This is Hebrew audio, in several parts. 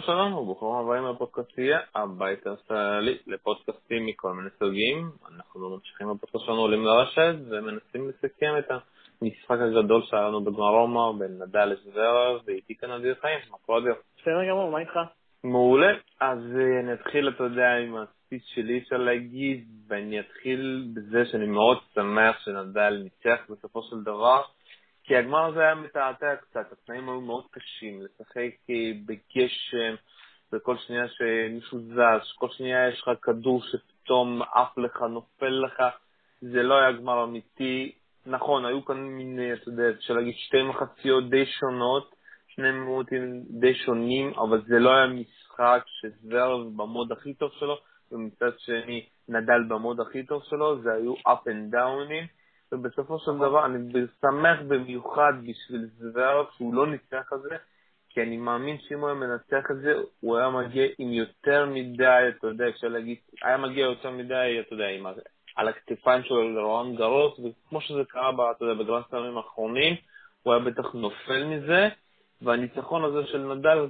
שלום שלום וברוכים הבאים לפודקאסטייה, הבית הישראלי לפודקאסטים מכל מיני סוגים. אנחנו ממשיכים בפודקאסט שלנו עולים לרשת ומנסים לסכם את המשחק הגדול שהיה לנו בגמר רומא בין נדל לזוורב ואיתי כאן אדיר חיים, מה קורה אדיר? בסדר גמור, מה איתך? מעולה, אז אה, אני אתחיל, אתה יודע, עם הספיץ שלי אפשר להגיד, ואני אתחיל בזה שאני מאוד שמח שנדל ניצח בסופו של דבר. כי הגמר הזה היה מתעתע קצת, התנאים היו מאוד קשים, לשחק אה, בגשם, וכל שנייה שמישהו זז, כל שנייה יש לך כדור שפתאום עף לך, נופל לך, זה לא היה גמר אמיתי. נכון, היו כאן מין, אה, אתה יודע, אפשר להגיד שתי מחציות די שונות, שני מיעוטים די שונים, אבל זה לא היה משחק שזוורב במוד הכי טוב שלו, ומצד שני נדל במוד הכי טוב שלו, זה היו up and down'ים. ובסופו של דבר אני שמח במיוחד בשביל זוורב שהוא לא ניצח את זה, כי אני מאמין שאם הוא היה מנצח את זה, הוא היה מגיע עם יותר מדי, אתה יודע, אפשר להגיד, היה מגיע יותר מדי, אתה יודע, עם, על הכתפיים שלו לרוען גרוס, וכמו שזה קרה, אתה יודע, בגרנד סלמים האחרונים, הוא היה בטח נופל מזה, והניצחון הזה של נדל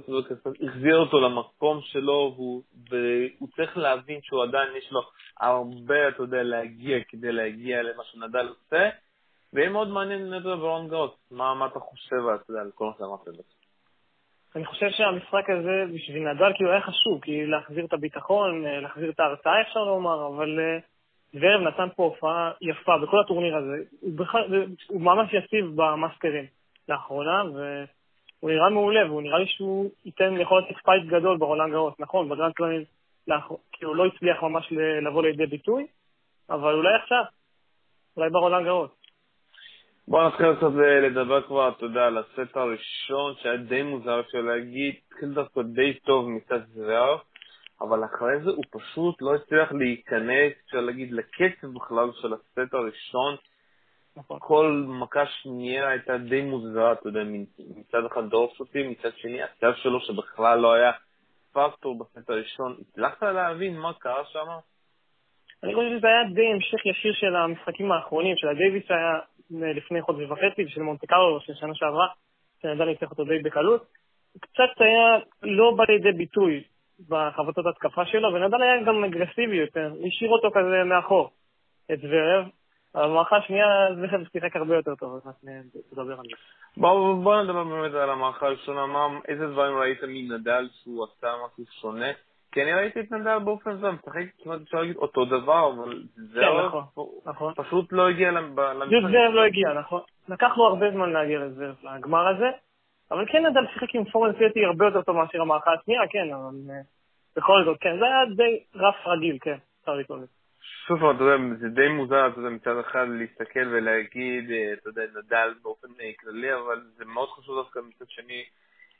החזיר אותו למקום שלו, והוא, והוא צריך להבין שהוא עדיין יש לו הרבה, אתה יודע, להגיע כדי להגיע למה שנדל עושה, ויהיה מאוד מעניין לדבר ברולנד גרוס. מה, מה אתה חושב, אתה יודע, על כל מה שאמרת בזה? אני חושב שהמשחק הזה בשביל נדל כאילו היה חשוב, כי להחזיר את הביטחון, להחזיר את ההרתעה אפשר לומר, אבל זוורב נתן פה הופעה יפה בכל הטורניר הזה. הוא, בכלל, הוא ממש יציב במאסטרים לאחרונה, ו... הוא נראה מעולה, והוא נראה לי שהוא ייתן, יכול להיות fight גדול ברולנד גרוס. נכון, בגרנד סלאמים, כי הוא לא הצליח ממש לבוא לידי ביטוי, אבל אולי עכשיו, אולי ברולנד גרוס. בוא נתחיל קצת לדבר כבר, אתה יודע, על הסט הראשון, שהיה די מוזר אפשר להגיד, התחיל דווקא די טוב מצד זוורב, אבל אחרי זה הוא פשוט לא הצליח להיכנס, אפשר להגיד, לקצב בכלל של הסט הראשון. נכון. כל מכה שנייה הייתה די מוזרה, אתה יודע, מצד אחד דורס אותי, מצד שני הצו שלו שבכלל לא היה פקטור בסט הראשון. הצלחת להבין מה קרה שם? אני חושב שזה היה די המשך ישיר של המשחקים האחרונים, של הדייוויס שהיה לפני חודש וחצי, ושל מונטה קרלו של שנה שעברה, שנדל ניצח אותו די בקלות. קצת היה לא בא לידי ביטוי בחבטות התקפה שלו, ונדל היה גם אגרסיבי יותר, השאיר אותו כזה מאחור, את זוורב, אבל במערכה השנייה זוורב שיחק הרבה יותר טוב, אז נדבר על זה. בואו נדבר באמת על המערכה הראשונה, איזה דברים ראית מנדל שהוא עשה משהו שונה? כי אני ראיתי את נדל באופן זה, משחק כמעט אפשר להגיד אותו דבר, אבל זה כן, נכון, נכון. פשוט לא הגיע למשחק. זאב לא הגיע, נכון. לקח לו הרבה זמן להגיע לגמר הזה, אבל כן נדל שיחק עם פורן סיאטי הרבה יותר טוב מאשר המערכה השנייה, כן, אבל אה, בכל זאת, כן, זה היה די רף רגיל, כן, אפשר לקרוא לזה. שוב, אתה יודע, זה די מוזר, אתה יודע, מצד אחד להסתכל ולהגיד, אה, אתה יודע, נדל באופן אה, כללי, אבל זה מאוד חשוב דווקא מצד שני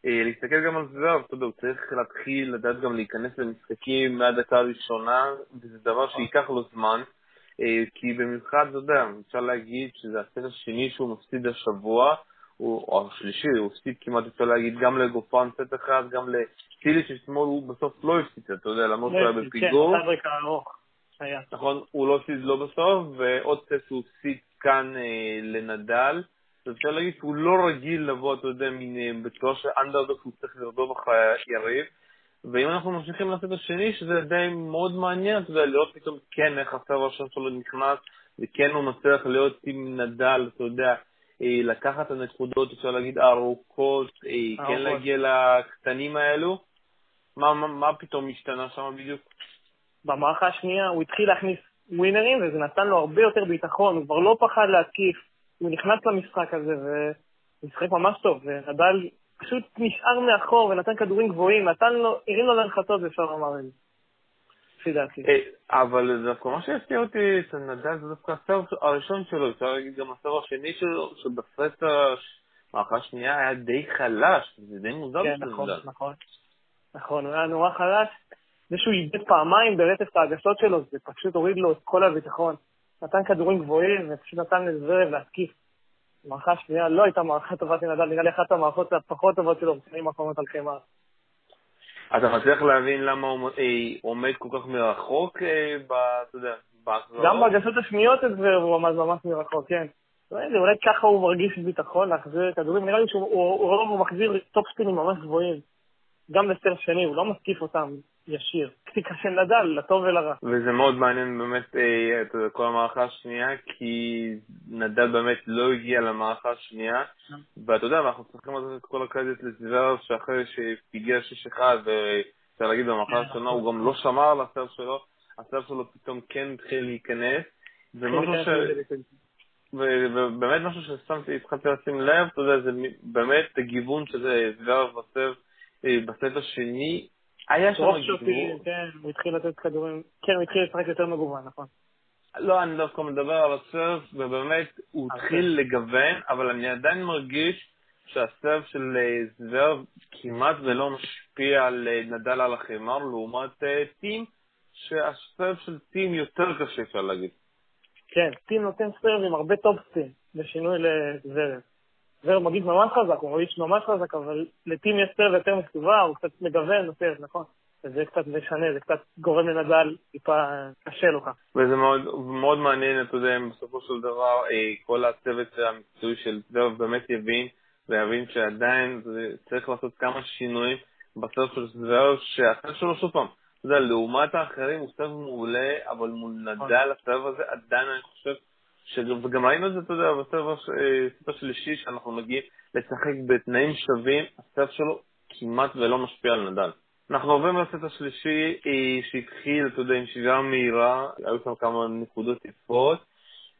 אה, להסתכל גם על זוורב, אתה יודע, הוא צריך להתחיל לדעת גם להיכנס למשחקים מהדקה הראשונה, וזה דבר שייקח לו זמן, כי במיוחד, אתה יודע, אפשר להגיד שזה הסט השני שהוא מפסיד השבוע, או השלישי, הוא הפסיד כמעט, אפשר להגיד, גם לגופן סט אחד, גם לצילי ששמאל הוא בסוף לא הפסיד, אתה יודע, למרות שהוא היה בפיגור. כן, ארוך. היה. נכון, הוא לא הפסיד לו בסוף, ועוד סט הוא הפסיד כאן אה, לנדל. אז אפשר להגיד שהוא לא רגיל לבוא, אתה יודע, מין אה, בצורה של אנדרדוק, הוא צריך לרדוב אחרי היריב. ואם אנחנו ממשיכים לסט השני, שזה די מאוד מעניין, אתה יודע, לראות פתאום כן איך הסרב הראשון שלו נכנס, וכן הוא מצליח להיות עם נדל, אתה יודע, אה, לקחת את הנקודות, אפשר להגיד, ארוכות, אה, כן להגיע לקטנים האלו. מה, מה, מה פתאום השתנה שם בדיוק? במערכה השנייה הוא התחיל להכניס ווינרים, וזה נתן לו הרבה יותר ביטחון, הוא כבר לא פחד להתקיף, הוא נכנס למשחק הזה ומשחק ממש טוב, ונדל פשוט נשאר מאחור ונתן כדורים גבוהים, נתן לו, הרים לו להנחתות, אפשר לומר את זה. אה, אבל דווקא מה שהפתיע אותי אצל נדל זה דווקא הסרב הראשון שלו, אפשר להגיד גם הסרב השני שלו, שבפרסט המערכה השנייה היה די חלש, זה די מוזר. כן, נכון, נכון. נכון, הוא היה נורא חלש. זה שהוא איבד פעמיים ברצף ההגשות שלו, זה פשוט הוריד לו את כל הביטחון. נתן כדורים גבוהים ופשוט נתן לזוורב להתקיף. מערכה שנייה לא הייתה מערכה טובה של נדל, נראה לי אחת המערכות הפחות טובות שלו בשנים האחרונות על חמר. אתה מצליח להבין למה הוא אה, עומד כל כך מרחוק, אה, אתה יודע, בהחזרות? גם בהגשות השניות את זה הוא עמד ממש מרחוק, כן. לא אולי ככה הוא מרגיש ביטחון להחזיר כדורים, נראה לי שהוא מחזיר טופ ספינים ממש גבוהים. גם בסרף שני, הוא לא מתקיף אותם ישיר. קטיקה של נדל, לטוב ולרע. וזה מאוד מעניין באמת, אה, יודע, כל המערכה השנייה, כי נדל באמת לא הגיע למערכה השנייה, ואתה יודע, אנחנו צריכים לתת את כל הקרדיט לזוורב, שאחרי שפיגע 6-1, ואפשר להגיד במערכה כן, השנה, הוא גם לא שמר על הסרף שלו, הסרף שלו פתאום כן התחיל להיכנס, ומשהו ש... ובאמת משהו ששמתי, התחלתי לשים לב, אתה יודע, זה באמת הגיוון שזה זוורב בסרף אה, בסט השני, היה שם גיוון. כן, הוא התחיל לתת כדורים, כן, הוא התחיל לשחק יותר מגוון, נכון. לא, אני דווקא מדבר על הסרף, ובאמת הוא התחיל לגוון, אבל אני עדיין מרגיש שהסרף של אה, זוורב כמעט ולא משפיע על אה, נדל על החימר, לעומת טים, שהסרף של טים יותר קשה, אפשר להגיד. כן, טים נותן סרב עם הרבה טופסטים, בשינוי לזוורב. זר מגיד ממש חזק, הוא מרגיש ממש חזק, אבל לטים יש סרב יותר מסובר, הוא קצת מגוון יותר, נכון? וזה קצת משנה, זה קצת גורם לנדל טיפה קשה לו ככה. וזה מאוד, מאוד מעניין, אתה יודע, בסופו של דבר, אה, כל הצוות המקצועי של זרב באמת יבין, ויבין שעדיין צריך לעשות כמה שינויים בסרט של זרב, שהסרט שלו, שוב פעם, אתה יודע, לעומת האחרים הוא סרט מעולה, אבל מול נכון. נדל, הסרט הזה עדיין אני חושב וגם ראינו את זה, אתה יודע, בסרט אה, השלישי, שאנחנו מגיעים לשחק בתנאים שווים, הסרט שלו כמעט ולא משפיע על נדל. אנחנו עוברים לסט השלישי אה, שהתחיל, אתה יודע, עם שבירה מהירה, היו שם כמה נקודות יפות,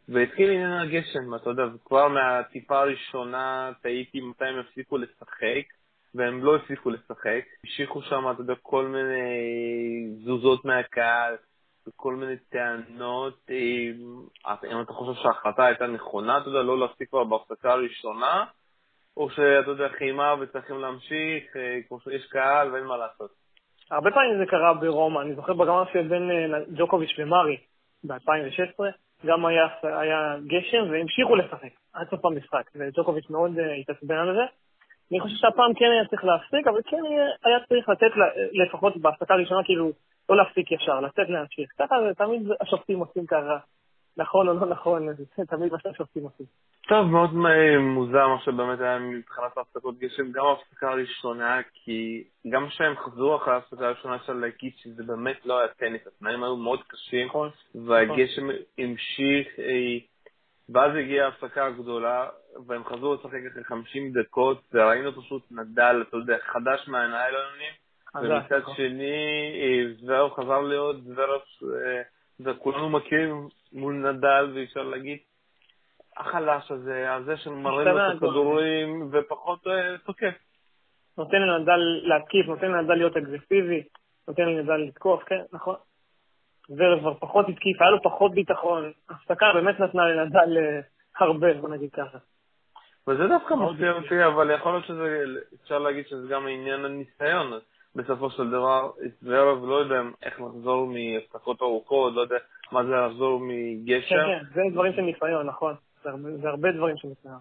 והתחיל עניין הגשם, אתה יודע, וכבר מהטיפה הראשונה תהיתי מתי הם הפסיקו לשחק, והם לא הפסיקו לשחק. המשיכו שם, אתה יודע, כל מיני זוזות מהקהל, וכל מיני טענות, אה, אם אתה חושב שההחלטה הייתה נכונה, אתה יודע, לא להפסיק כבר בהפסקה הראשונה, או שאתה יודע, חיימה וצריכים להמשיך, אה, כמו שיש קהל ואין מה לעשות. הרבה פעמים זה קרה ברומא, אני זוכר בגמר שבין אה, ג'וקוביץ' ומרי ב-2016, גם היה, היה גשם והמשיכו לשחק עד סוף המשחק, וג'וקוביץ' מאוד התעצבן על זה. אני חושב שהפעם כן היה צריך להפסיק, אבל כן היה צריך לתת לפחות בהפסקה הראשונה כאילו לא להפסיק ישר, לצאת להמשיך. ככה זה תמיד השופטים עושים ככה, נכון או לא נכון, זה תמיד מה שהשופטים עושים. טוב, מאוד מוזר מה שבאמת היה מבחינת ההפסקות גשם, גם ההפסקה הראשונה, כי גם כשהם חזרו אחרי ההפסקה הראשונה אפשר להגיד שזה באמת לא היה טניס, התנאים היו מאוד קשים, נכון, והגשם המשיך, אה, ואז הגיעה ההפסקה הגדולה, והם חזרו לשחק אחרי 50 דקות, וראינו פשוט נדל, אתה יודע, חדש מהניילונים. ומצד שני, אה, זוורב חזר להיות אה, וכולנו מכירים מול נדל, ואפשר להגיד, החלש הזה, הזה לו את הכדורים ופחות אה, תוקף. נותן לנדל להתקיף, נותן לנדל להיות אגרסיבי, נותן לנדל לתקוף, כן, נכון. זוורב כבר פחות התקיף, היה לו פחות ביטחון. הפסקה באמת נתנה לנדל הרבה, בוא נגיד ככה. וזה דווקא מפתיע אותי, אבל יכול להיות שזה, אפשר להגיד שזה גם עניין הניסיון. בסופו של דבר, זוורב לא יודע איך לחזור מהפסקות ארוכות, לא יודע מה זה לחזור מגשם. כן, כן, זה דברים של ניסיון, נכון. זה הרבה, זה הרבה דברים של ניסיון.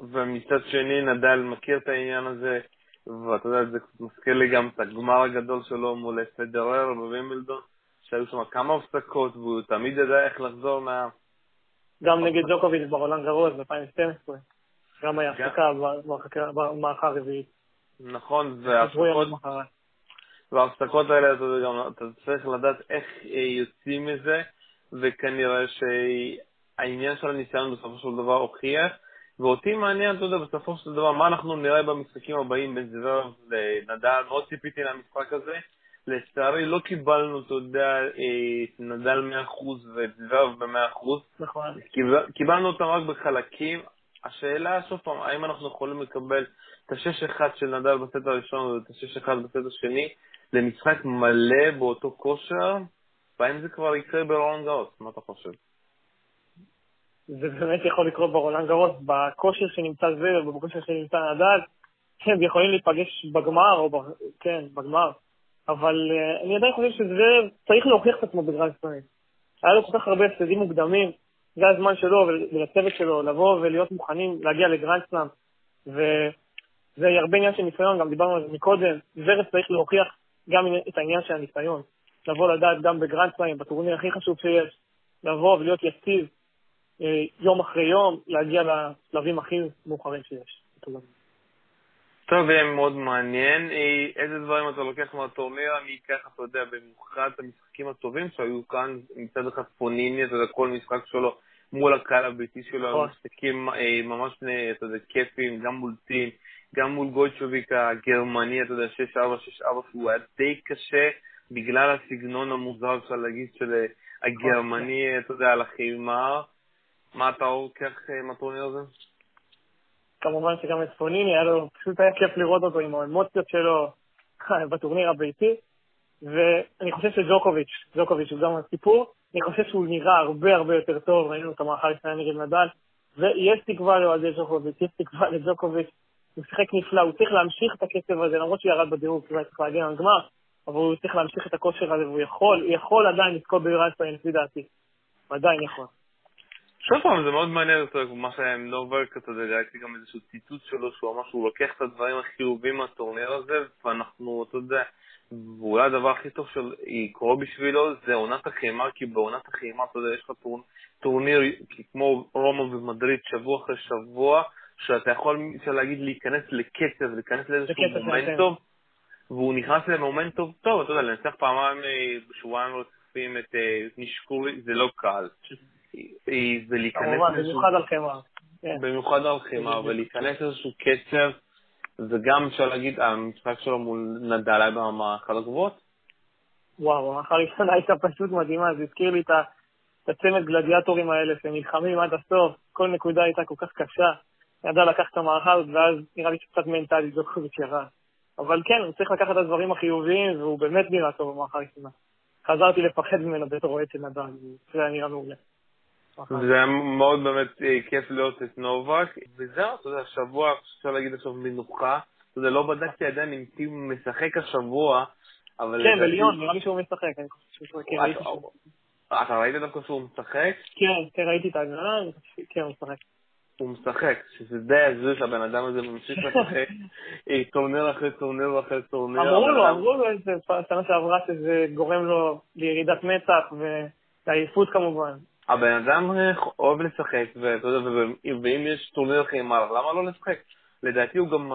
ומצד שני, נדל מכיר את העניין הזה, ואתה יודע, זה מזכיר לי גם את הגמר הגדול שלו מול פדרר בווימבלדון, שהיו שם כמה הפסקות, והוא תמיד ידע איך לחזור מה... גם נגד ג'וקוביץ' ברולנד גרוז ב-2012. גם היה הפסקה במערכה הרביעית. נכון, והפסקות... וההפסקות האלה, אתה, גם, אתה צריך לדעת איך אה, יוצאים מזה, וכנראה שהעניין של הניסיון בסופו של דבר הוכיח. ואותי מעניין, אתה יודע, בסופו של דבר, מה אנחנו נראה במשחקים הבאים בין זוורב לנדל. מאוד ציפיתי למשחק הזה. לצערי לא קיבלנו, אתה יודע, את נדל 100% ואת זוורב ב-100%. נכון. קיבלנו אותם רק בחלקים. השאלה, שוב פעם, האם אנחנו יכולים לקבל את ה-6-1 של נדל בסט הראשון ואת ה-6-1 בסט השני, למשחק מלא באותו כושר, והאם זה כבר יקרה ברולנד גרוס? מה אתה חושב? זה באמת יכול לקרות ברולנד גרוס, בכושר שנמצא זוורב ובכושר שנמצא נדל, כן, יכולים להיפגש בגמר, או ב... כן, בגמר, אבל אה, אני עדיין חושב שזוורב צריך להוכיח את עצמו בגרנד סלאמים. היה לו כל כך הרבה הפסדים מוקדמים, זה הזמן שלו ולצוות שלו לבוא ולהיות מוכנים להגיע לגרנד סלאם, וזה הרבה עניין של ניסיון, גם דיברנו על זה מקודם, זוורב צריך להוכיח גם את העניין של הניסיון. לבוא לדעת גם בגרנד סלאמים, בטורניר הכי חשוב שיש, לבוא ולהיות יציב אה, יום אחרי יום, להגיע לשלבים הכי מאוחרים שיש. טוב, יהיה מאוד מעניין. אה, איזה דברים אתה לוקח מהטורניר? אני אקח, אתה יודע, במיוחד את המשחקים הטובים שהיו כאן, מצד אחד פוניני, אתה יודע, כל משחק שלו מול הקהל הביתי שלו, נכון. משחקים אה, ממש, אתה יודע, כיפים, גם מול טין, גם מול גולדשוביק הגרמני, אתה יודע, 6-4, 6-4, שהוא היה די קשה בגלל הסגנון המוזר, אפשר להגיד, של אה, הגרמני, אתה יודע, על החימה. מה אתה לוקח מהטורניר הזה? כמובן שגם את פוניני, היה לו, פשוט היה כיף לראות אותו עם האמוציות שלו בטורניר הביתי. ואני חושב שג'וקוביץ', ג'וקוביץ' הוא גם הסיפור, אני חושב שהוא נראה הרבה הרבה יותר טוב, ראינו את המערכה לפני נגד נדל, ויש תקווה לאוהדי ג'וקוביץ', יש תקווה לג'וקוביץ', הוא שיחק נפלא, הוא צריך להמשיך את הקצב הזה, למרות שהוא ירד בדירוג, הוא צריך להגן על גמר, אבל הוא צריך להמשיך את הכושר הזה, והוא יכול, הוא יכול עדיין לזכות בגרנדסטיין, לפי דעתי. הוא עדיין יכול. שוב פעם, זה מאוד מעניין אותו, מה שהיה עם נובק, אתה יודע, ראיתי גם איזשהו ציטוט שלו, שהוא אמר שהוא לוקח את הדברים החיובים מהטורניר הזה, ואנחנו, אתה יודע, ואולי הדבר הכי טוב שיקרו בשבילו זה עונת החימה, כי בעונת החימה, אתה יודע, יש לך טור, טורניר כמו רומא ומדריד שבוע אחרי שבוע, שאתה יכול, אפשר להגיד, להיכנס לקצב, להיכנס לאיזשהו מומנטום, והוא נכנס למומנטום טוב, אתה יודע, לנצח פעמיים אה, בשבועיים רצופים את אה, נשקורי, זה לא קל. ולהיכנס... כמובן, במיוחד על חמר. כן. במיוחד על חמר, ולהיכנס לאיזשהו קצב, וגם אפשר להגיד, המשחק שלו מול נדל היה במערכת הגבוהות. וואו, המערכה הראשונה הייתה פשוט מדהימה, זה הזכיר לי את הצמד גלדיאטורים האלה שנלחמים עד הסוף, כל נקודה הייתה כל כך קשה. ידע לקחת את המערכה הזאת, ואז נראה לי שקצת מנטלי זוכריץ' ירד. אבל כן, הוא צריך לקחת את הדברים החיוביים, והוא באמת נראה טוב במערכה הראשונה. חזרתי לפחד ממנו בתור אוהד של נדל, זה היה נראה מעולה. זה היה מאוד באמת אה, כיף לראות את נובק, וזהו, אתה יודע, שבוע, אפשר להגיד עכשיו מנוחה, אתה יודע, לא בדקתי עדיין אם טים משחק השבוע, אבל... כן, בליון, נראה לי שהוא משחק, אני חושב שהוא משחק, אתה ראית דווקא שהוא משחק? כן, כן, ראיתי את ההגרלה, כן, הוא משחק. הוא משחק, שזה די הזוי שהבן אדם הזה ממשיך לשחק אה, טורניר אחרי טורניר אחרי טורניר. אמרו לו, אמרו לו איזה שנה שעברה שזה גורם לו לירידת מתח ועייפות כמובן. הבן אדם אוהב לשחק, ואם יש טורניר חמר, למה לא לשחק? לדעתי הוא גם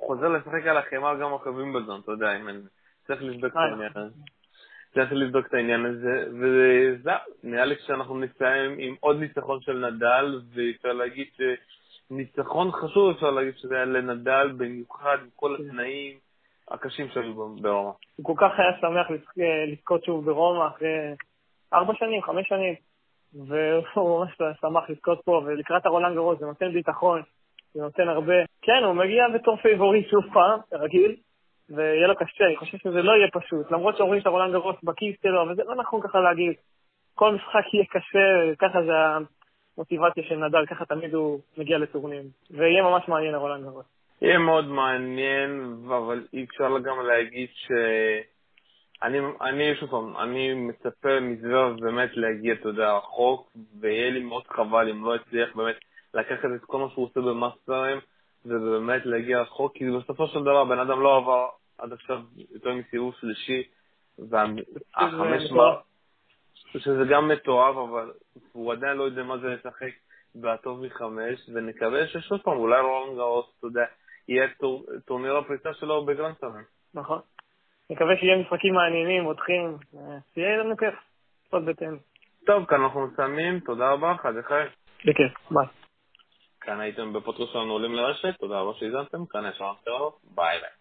חוזר לשחק על החמר גם אחרי וימבלדון, אתה יודע, אם אני צריך לבדוק את העניין הזה. צריך לבדוק את העניין הזה, וזהו, נראה לי שאנחנו נסיים עם עוד ניצחון של נדל, ואפשר להגיד שניצחון חשוב, אפשר להגיד שזה היה לנדל, במיוחד עם כל התנאים הקשים שהיו ברומא. הוא כל כך היה שמח לזכות שוב ברומא אחרי ארבע שנים, חמש שנים. והוא ממש שמח לזכות פה, ולקראת הרולנד גרוס זה נותן ביטחון, זה נותן הרבה. כן, הוא מגיע בתור פייבוריט שוב פעם, כרגיל, ויהיה לו קשה, אני חושב שזה לא יהיה פשוט, למרות שאומרים שהרולנד גרוס בכיס שלו, אבל זה לא נכון ככה להגיד. כל משחק יהיה קשה, ככה זה המוטיבציה של נדל, ככה תמיד הוא מגיע לטורנירים. ויהיה ממש מעניין הרולנד גרוס. יהיה מאוד מעניין, אבל אי אפשר גם להגיד ש... אני, אני, שוב פעם, אני מצפה מזוורב באמת להגיע, אתה יודע, רחוק, ויהיה לי מאוד חבל אם לא יצליח באמת לקחת את כל מה שהוא עושה במאסטרים, ובאמת להגיע רחוק, כי בסופו של דבר בן אדם לא עבר עד עכשיו יותר מסיבוב שלישי, והחמש מר... שזה גם מתועב, אבל הוא עדיין לא יודע מה זה לשחק בטוב מחמש, ונקווה ששוב פעם, אולי רולנד גרוס, אתה יודע, יהיה טורניר הפריצה שלו בגרנד סלאמים. נכון. מקווה שיהיה משחקים מעניינים, מותחים, שיהיה לנו כיף, עוד ביתנו. טוב, כאן אנחנו מסיימים, תודה רבה, חג אחר. בכיף, ביי. כאן הייתם בפודקאסט שלנו עולים לרשת, תודה רבה שהאזנתם, כאן יש לנו ביי ביי.